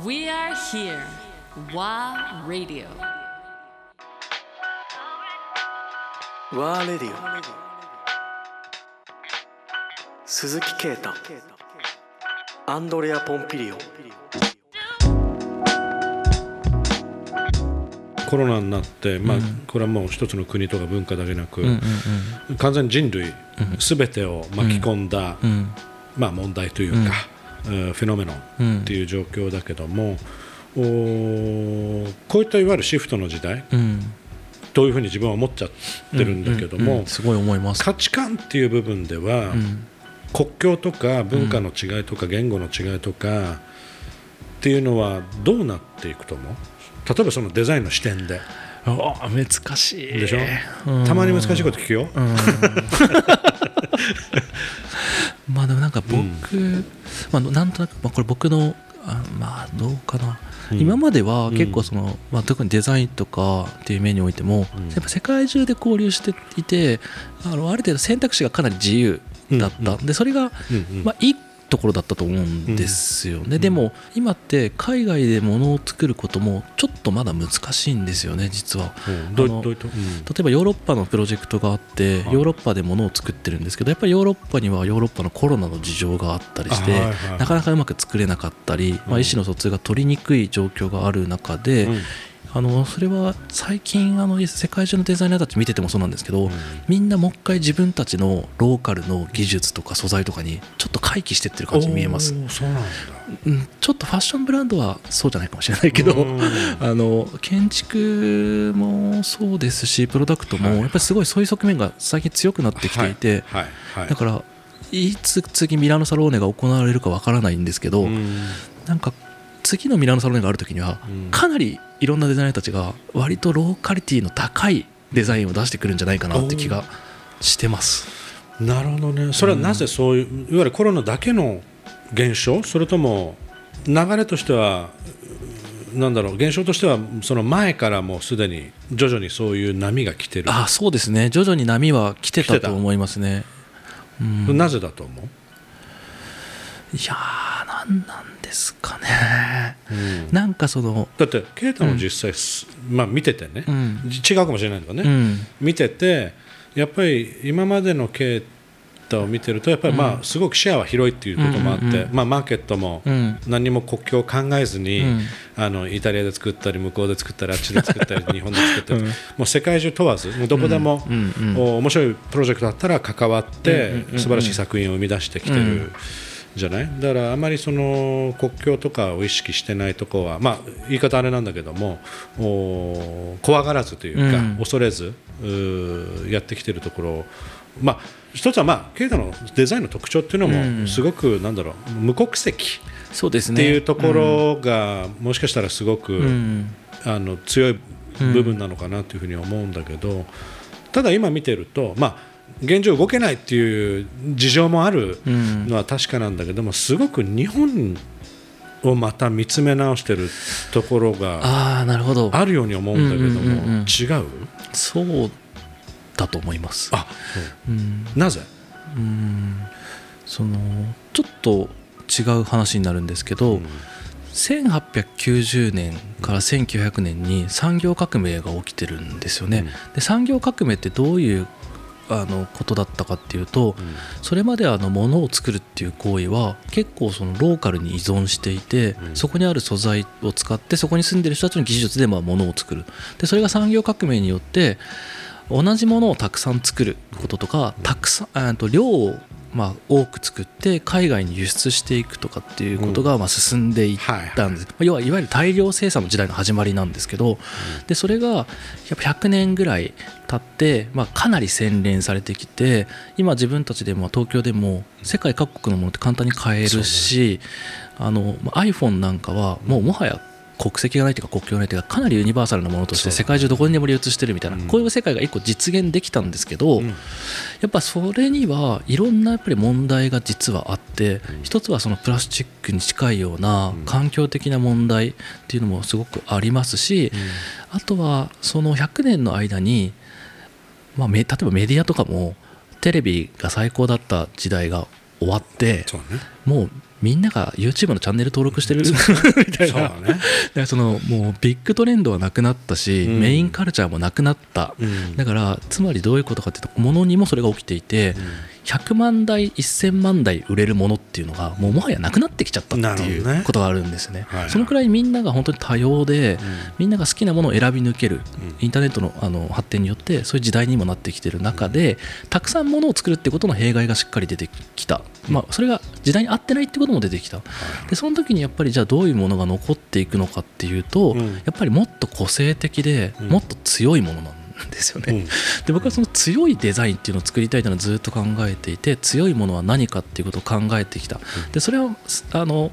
We are here. WA Radio. ワーレディオ鈴木啓太。アンドレア・ポンピリオコロナになって、まあこれはもう一つの国とか文化だけなく、完全に人類すべてを巻き込んだ、まあ、問題というか、えーフェノメノンっていう状況だけども、おーこういったいわゆるシフトの時代うん。というふうに自分は思っちゃってるんだけども、うんすごい思います。価値観っていう部分では、ん。国境とか文化の違いとか言語の違いとかっていうのはどうなっていくと思う？例えばそのデザインの視点で。ああ難しい。でしょ、うん。たまに難しいこと聞くよ、まあでもなんか僕、まあ、なんとなく、まあ、これ僕のあまあどうかな、うん。今までは結構その、まあ、特にデザインとかっていう面においても、やっぱ世界中で交流していてあのある程度選択肢がかなり自由だった、でそれが、うんうん。まあ、いいところだったと思うんですよね、でも今って海外で物を作ることもちょっとまだ難しいんですよね実は。例えばヨーロッパのプロジェクトがあってヨーロッパで物を作ってるんですけどやっぱりヨーロッパにはヨーロッパのコロナの事情があったりしてなかなかうまく作れなかったり、まあ、意思の疎通が取りにくい状況がある中で、うんあのそれは最近あの世界中のデザイナーたち見ててもそうなんですけど、みんなもう一回自分たちのローカルの技術とか素材とかにちょっと回帰してってる感じに見えます、そうなんだ。うん、ちょっとファッションブランドはそうじゃないかもしれないけど、うん。あの建築もそうですしプロダクトもはい。やっぱりすごいそういう側面が最近強くなってきていて、はい。はい。だからいつ次ミラノサローネが行われるかわからないんですけど、うん。なんか次のミラノサローネがある時には、うん。かなりいろんなデザイナーたちが割とローカリティの高いデザインを出してくるんじゃないかなって気がしてます。なるほどね。それはなぜそういう、いわゆるコロナだけの現象？それとも流れとしてはうなんだろう現象としてはその前からもうすでに徐々にそういう波が来てる？あそうですね。徐々に波は来てたと思いますね。うん。なぜだと思う、いやーなんなんですかね。うん。なんかそのだって啓太も実際す、まあ、見ててね、うん。違うかもしれないけどね、うん。見ててやっぱり今までの啓太を見てるとやっぱりまあすごくシェアは広いっていうこともあって、うんうんうん。まあ、マーケットもうん。何も国境を考えずに、うん。あのイタリアで作ったり向こうで作ったりあっちで作ったり 日本で作ったり、もう世界中問わずもうどこでも、うん。うん。お面白いプロジェクトだったら関わって、うんうんうん。素晴らしい作品を生み出してきてる。うんじゃない？だからあまりその国境とかを意識してないところは、まあ、言い方あれなんだけどもお怖がらずというか、うん。恐れずやってきてるところを、まあ、一つは、まあ、ケイタのデザインの特徴っていうのうん。もすごく、なんだろう無国籍そうですね。っていうところが、もしかしたらすごく、うん。あの強い部分なのかなというふうに思うんだけど、ただ今見てると、まあ、現状動けないっていう事情もあるうんのは確かなんだけどもすごく日本をまた見つめ直してるところがああなるほど。あるように思うんだけども、うんうんうんうん。違う？そうだと思います。あうん。なぜ？うん。そのちょっと違う話になるんですけど、1890年から1900年に産業革命が起きてるんですよね、うん。で産業革命ってどういうあのことだったかっていうと、それまであの物を作るっていう行為は結構そのローカルに依存していて、うん。そこにある素材を使ってそこに住んでる人たちの技術でまあ物を作る。でそれが産業革命によって同じものをたくさん作ることとかたくさんあと量をまあ多く作って海外に輸出していくとかっていうことがまあ進んでいったんです、まあ要はいわゆる大量生産の時代の始まりなんですけど、でそれがやっぱ100年ぐらい経って、まあ、かなり洗練されてきて今自分たちでも東京でも世界各国のものって簡単に買えるし、あのまあ iPhone なんかはもうもはや国籍がないというか国境がないというかかなりユニバーサルなものとして世界中どこにでも流通してるみたいな、こういう世界が一個実現できたんですけど、ん。やっぱそれにはいろんなやっぱり問題が実はあって、一つはそのプラスチックに近いような環境的な問題っていうのもすごくありますし、あとはその100年の間に、まあ、め例えばメディアとかもテレビが最高だった時代が終わってもうみんなが YouTube のチャンネル登録してる？みたいな。そね。だからそのもうビッグトレンドはなくなったし、うん。メインカルチャーもなくなった、うん。だからつまりどういうことかっていうとものにもそれが起きていて、100万台1000万台売れるものっていうのがもうもはやなくなってきちゃったっていうことがあるんですね。はいはい。そのくらいみんなが本当に多様で、みんなが好きなものを選び抜ける、インターネットのあの発展によってそういう時代にもなってきてる中でたくさんものを作るってことの弊害がしっかり出てきた、まあ、それが時代に合ってないってことも出てきた。でその時にやっぱりじゃあどういうものが残っていくのかっていうと、うん。やっぱりもっと個性的でうん。もっと強いものなんですよね。うん。で僕はその強いデザインっていうのを作りたいというのをずっと考えていて強いものは何かっていうことを考えてきた。でそれはあの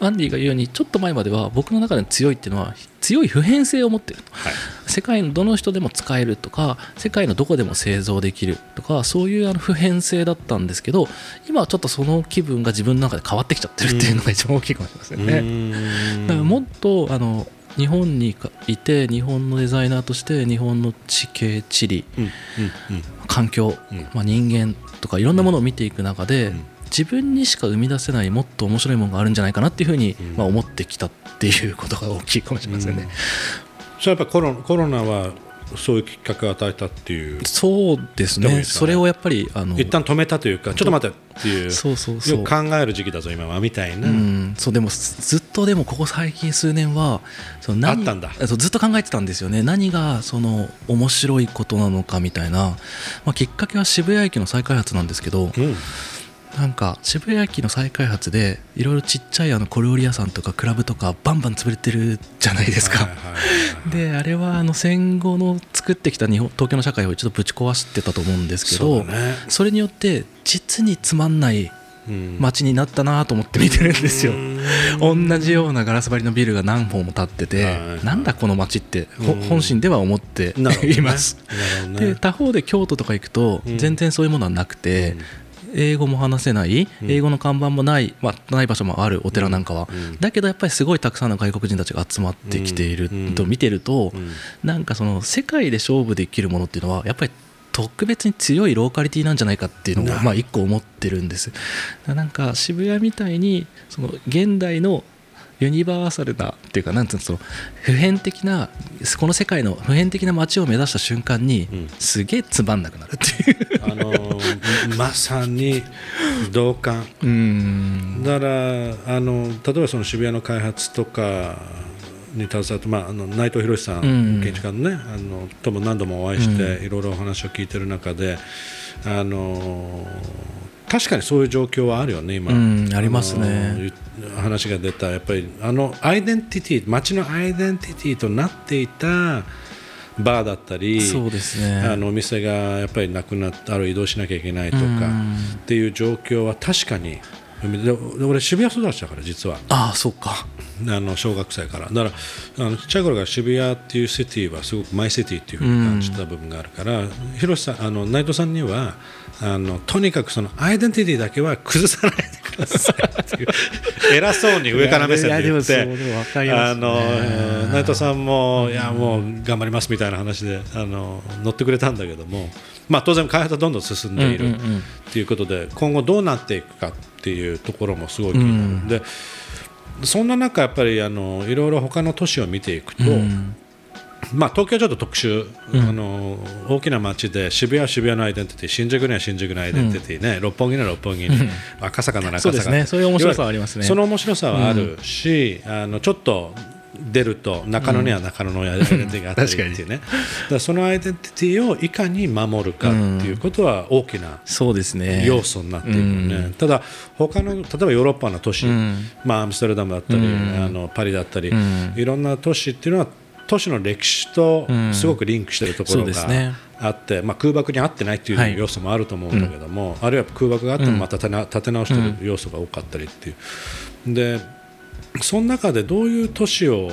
アンディが言うようにちょっと前までは僕の中で強いっていうのは強い普遍性を持ってると。はい。世界のどの人でも使えるとか世界のどこでも製造できるとかそういうあの普遍性だったんですけど今はちょっとその気分が自分の中で変わってきちゃってるっていうのが一番大きいかもしれませんね。うん。だからもっとあの日本にいて日本のデザイナーとして日本の地形地理うんうんうん。環境、うん。まあ、人間とかいろんなものを見ていく中で、うん。自分にしか生み出せないもっと面白いものがあるんじゃないかなっていうふうに、うん。まあ、思ってきたっていうことが大きいかもしれませんね。それはやっぱコロコロナはそういうきっかけを与えたっていう。そうですね。それをやっぱりあの一旦止めたというかちょっと待ってっていう。そうそうそう。よく考える時期だぞ今はみたいな、うん、そうでもずっとでもここ最近数年はそあったんだ。ずっと考えてたんですよね。何がその面白いことなのかみたいな、まあ、きっかけは渋谷駅の再開発なんですけどうんなんか渋谷駅の再開発でいろいろちっちゃいあの小料理屋さんとかクラブとかバンバン潰れてるじゃないですか。であれはあの戦後の作ってきた日本東京の社会を一度ぶち壊してたと思うんですけどそね。それによって実につまんないうん。街になったなと思って見てるんですよ。うん。同じようなガラス張りのビルが何本も建ってて、はいなんだこの街って本心では思っています。で他方で京都とか行くとうん。全然そういうものはなくて、英語も話せないうん。英語の看板もない、まあ、ない場所もあるお寺なんかは、うん。だけどやっぱりすごいたくさんの外国人たちが集まってきているうん。と見てると、うん。なんかその世界で勝負できるものっていうのはやっぱり特別に強いローカリティなんじゃないかっていうのをなまあ一個思ってるんです。なんか渋谷みたいにその現代のユニバーサルなっていうかなんていうのその普遍的なこの世界の普遍的な街を目指した瞬間にうん。すげえつまんなくなるっていう。あのーまさに同感。うーん。だからあの例えばその渋谷の開発とかに携わって、まあ、あの内藤博さん、うん。建築家のねあのとも何度もお会いして、いろいろお話を聞いてる中であの確かにそういう状況はあるよね、今、うんありますね。話が出た、やっぱりあのアイデンティティ街のアイデンティティとなっていたバーだったり、そうですね。あのお店がやっぱりなくなったある移動しなきゃいけないとかうん。っていう状況は確かにで俺渋谷育ちだから実は。ああそうかあの小学生から。だからあのちっちゃい頃から渋谷っていうシティはすごくマイシティっていうふうに感じた部分があるから、広瀬さんあの内藤さんにはあのとにかくそのアイデンティティだけは崩さないでくださいっていう。偉そうに上から目線で言って内藤さんもいやもう頑張りますみたいな話であの乗ってくれたんだけども、まあ、当然開発はどんどん進んでいるうんうんうんっていうことで今後どうなっていくかっていうところもすごい気になる。でそんな中、やっぱりあのいろいろ他の都市を見ていくと、うん。まあ、東京はちょっと特殊、あの大きな街で渋谷は渋谷のアイデンティティ新宿には新宿のアイデンティティ、ね六本木には六本木に、赤坂なら赤坂そうですね。そういう面白さはありますね。その面白さはあるし、あのちょっと出ると中野には中野のアイデンティティがあったりっていうね、そのアイデンティティをいかに守るかっていうことは大きなそうですね。要素になっているよね、ただ他の例えばヨーロッパの都市、ん。まあ、アムステルダムだったり、うん。あのパリだったり、ん。いろんな都市っていうのは都市の歴史とうん。すごくリンクしているところがあって、まあ、空爆に合ってないってはい。いう要素もあると思うんだけども、あるいは空爆があってもまた立てな立て直している要素が多かったりっていう。でその中でどういう都市を、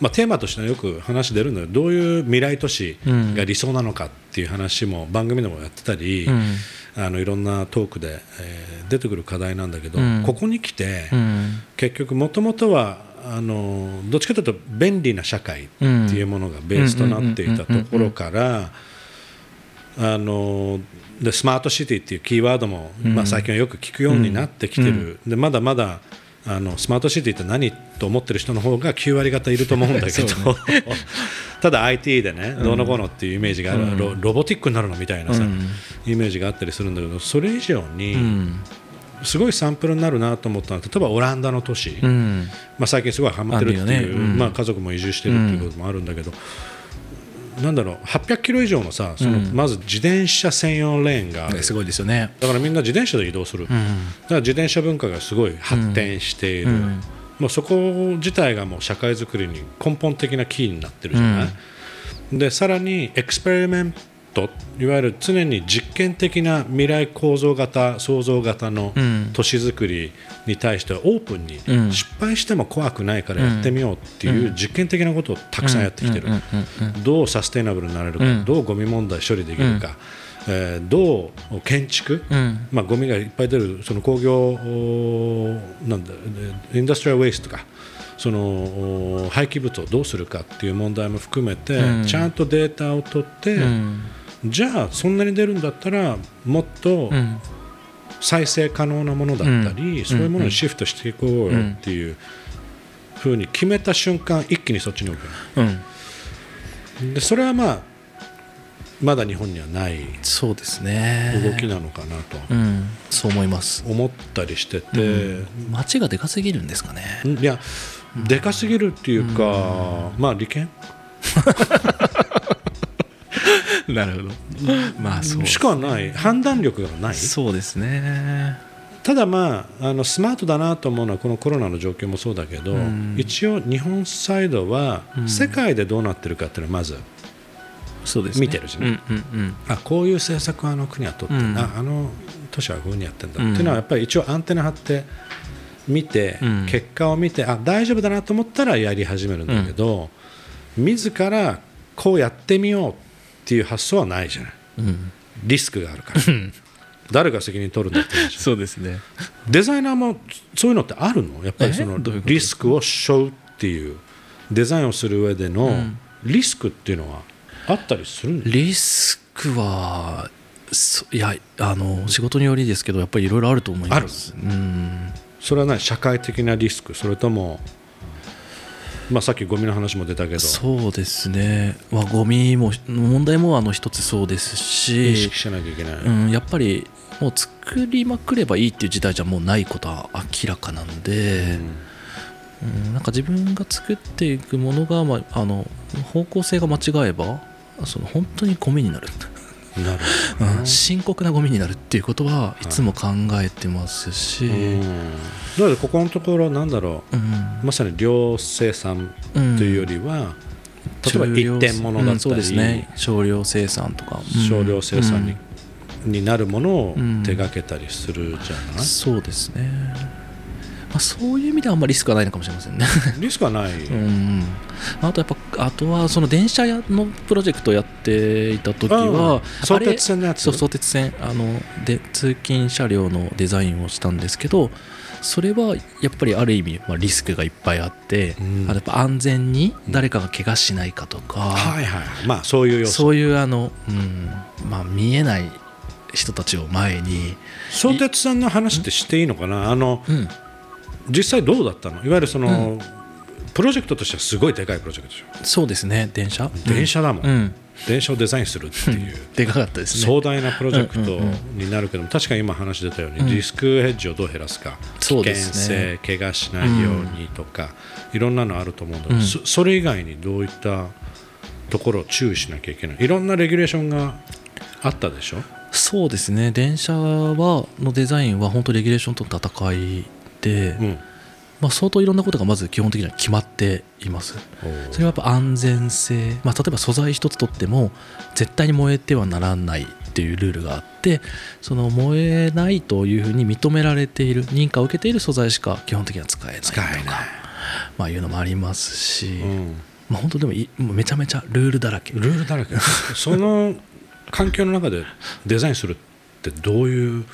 まあ、テーマとしてはよく話出るのでどういう未来都市が理想なのかっていう話も番組でもやってたり、うん。あのいろんなトークで、えー出てくる課題なんだけど、うん。ここに来て、うん。結局もともとはあのどっちかというと便利な社会っていうものがベースとなっていたところからあのでスマートシティっていうキーワードも、まあ、最近はよく聞くようになってきてる、でまだまだあのスマートシティって何と思ってる人の方が9割方いると思うんだけど、ただ IT でね、どうのこうのっていうイメージがある、ロロボティックになるのみたいなさ、イメージがあったりするんだけどそれ以上に、すごいサンプルになるなと思ったのは例えばオランダの都市、うん。まあ、最近すごいハマってるっていう、ね。うん。まあ、家族も移住してるっていうこともあるんだけど、なんだろう800キロ以上のさその、まず自転車専用レーンがすごいですよね。だからみんな自転車で移動する、だから自転車文化がすごい発展している、うんもうそこ自体がもう社会づくりに根本的なキーになってるじゃない、でさらにエクスペリメントいわゆる常に実験的な未来構造型創造型のん。都市づくりに対してはオープンに、うん。失敗しても怖くないからやってみようっていう実験的なことをたくさんやってきてる、どうサステイナブルになれるか、うん。どうゴミ問題処理できるか、えーどう建築、うん。まあ、ゴミがいっぱい出るその工業おなんだえインダストリアル・ウェイスとかそのお廃棄物をどうするかっていう問題も含めて、うん。ちゃんとデータを取って、うんじゃあそんなに出るんだったらもっとうん。再生可能なものだったり、うん。そういうものにシフトしていこうよっていうふうに決めた瞬間一気にそっちに置くうん。でそれはまあまだ日本にはないそうですね。動きなのかなとうん。そう思います。思ったりしてて、街がでかすぎるんですかね。いやでかすぎるっていうか、まあ利権？なるほど。まあそうしかない。判断力がない。そうですね。ただまああのスマートだなと思うのはこのコロナの状況もそうだけど、ん。一応日本サイドは世界でどうなってるかっていうのはまずそうですね。見てるしねうんうんうん。あこういう政策をあの国は取ってうん。あの都市はこういうふうにやってんだ、うんっていうのはやっぱり一応アンテナ張って見て、うん。結果を見てあ大丈夫だなと思ったらやり始めるんだけど、自らこうやってみようっていう発想はないじゃない。うんリスクがあるから。誰が責任取るんだって話。そうですね。デザイナーもそういうのってあるの？やっぱりそのリスクを背負うっていう。デザインをする上でのリスクっていうのはあったりするんですリスクはそいやあの仕事によりですけどやっぱりいろいろあると思います。うん。それは何？社会的なリスク？それとも、まあ、さっきゴミの話も出たけど。そうですね、まあ、ゴミも問題もあの一つそうです意し識、しなきゃいけない、うん、やっぱりもう作りまくればいいっていう時代じゃもうないことは明らかなので、うん、なんか自分が作っていくものが、まあ、あの方向性が間違えばその本当にゴミになる、なるうん深刻なゴミになるっていうことはいつも考えてますし、うん。だからここのところなんだろう。ん。うまさに量生産というよりは、例えば一点物だったり、うんですね少量生産とか、うん。少量生産に,、になるものをうん。手掛けたりするじゃうんない、そうですね、まあ、そういう意味ではあんまりリスクはないのかもしれませんね。リスクはない、うん。あとやっぱあとはその電車のプロジェクトをやっていた時は、うん。相鉄線のやつ？そう相鉄線。あので通勤車両のデザインをしたんですけどそれはやっぱりある意味、まあ、リスクがいっぱいあって、うん。あのやっぱ安全に誰かが怪我しないかとか、はいはいまあそういう要素そういうあの、うん。まあ、見えない人たちを前に、相鉄さんの話ってしていいのかな？あのうん実際どうだったの？いわゆるその、プロジェクトとしてはすごいでかいプロジェクトでしょ。そうですね電車。電車だもん、うん。電車をデザインするっていう、でかかったですね。壮大なプロジェクトうんうんうん。になるけども確かに今話出たように、うん。リスクヘッジをどう減らすか。そう危険ですね。性怪我しないようにとか、いろんなのあると思うんだけど、うん。そそれ以外にどういったところを注意しなきゃいけない？いろんなレギュレーションがあったでしょ？そうですね。電車はのデザインは本当レギュレーションとの戦いで、うん。まあ、相当いろんなことがまず基本的には決まっています。それはやっぱ安全性、まあ、例えば素材一つとっても絶対に燃えてはならないっていうルールがあってその燃えないというふうに認められている認可を受けている素材しか基本的には使えないとかまあ、いうのもありますし、うん。まあ、本当でもめちゃめちゃルールだらけ。ルールだらけその環境の中でデザインするってどういう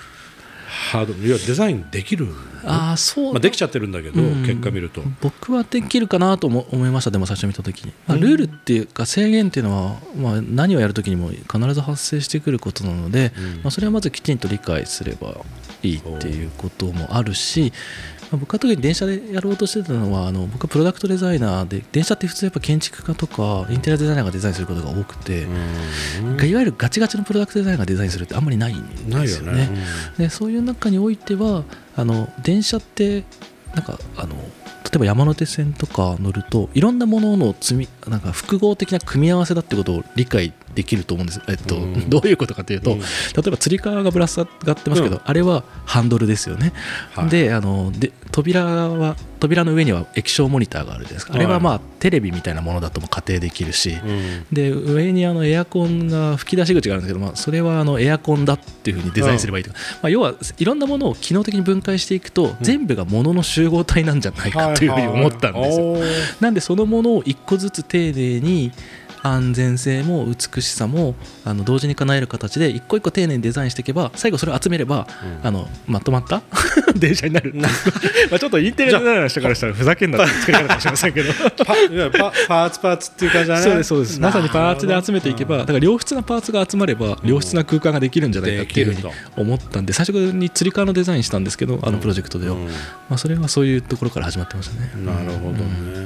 ハードいやデザインできるああそう、まあ、できちゃってるんだけど、うん。結果見ると、僕はできるかなとも思いましたでも最初見た時に、まあ、ルールっていうか制限っていうのは、まあ、何をやる時にも必ず発生してくることなので、うん。まあ、それはまずきちんと理解すればいいっていうこともあるし、まあ僕は特に電車でやろうとしてたのはあの僕はプロダクトデザイナーで電車って普通やっぱ建築家とかインテリアデザイナーがデザインすることが多くて、うんいわゆるガチガチのプロダクトデザイナーがデザインするってあんまりないんですよね。ね。でそういう中においてはあの電車ってなんかあの例えば山手線とか乗るといろんなものの積みなんか複合的な組み合わせだってことを理解できると思うんです、えっとうん。どういうことかというと、うん。例えばつり革がぶら下がってますけど、うん。あれはハンドルですよね、はい。であので扉は扉の上には液晶モニターがあるじゃないですか。あれはまあテレビみたいなものだとも仮定できるし、うん。で上にあのエアコンが吹き出し口があるんですけど、まあ、それはあのエアコンだっていうふうにデザインすればいいとか、まあ、要はいろんなものを機能的に分解していくと、全部がものの集合体なんじゃないかというふうに思ったんですよ。なんでそのものを一個ずつ丁寧に安全性も美しさもあの同時に叶える形で一個一個丁寧にデザインしていけば最後それを集めれば、うん。あのまとまった 電車になる。まあちょっとインテリアの人からしたらふざけんなって作り方かもしれませんけど。パーツパーツっていう感じだね。そうですそうです。まさにパーツで集めていけばだから良質なパーツが集まれば良質な空間ができるんじゃないかっていうふうに思ったんで最初につり革のデザインしたんですけどあのプロジェクトでは、うんまあ、それはそういうところから始まってましたね。なるほどね。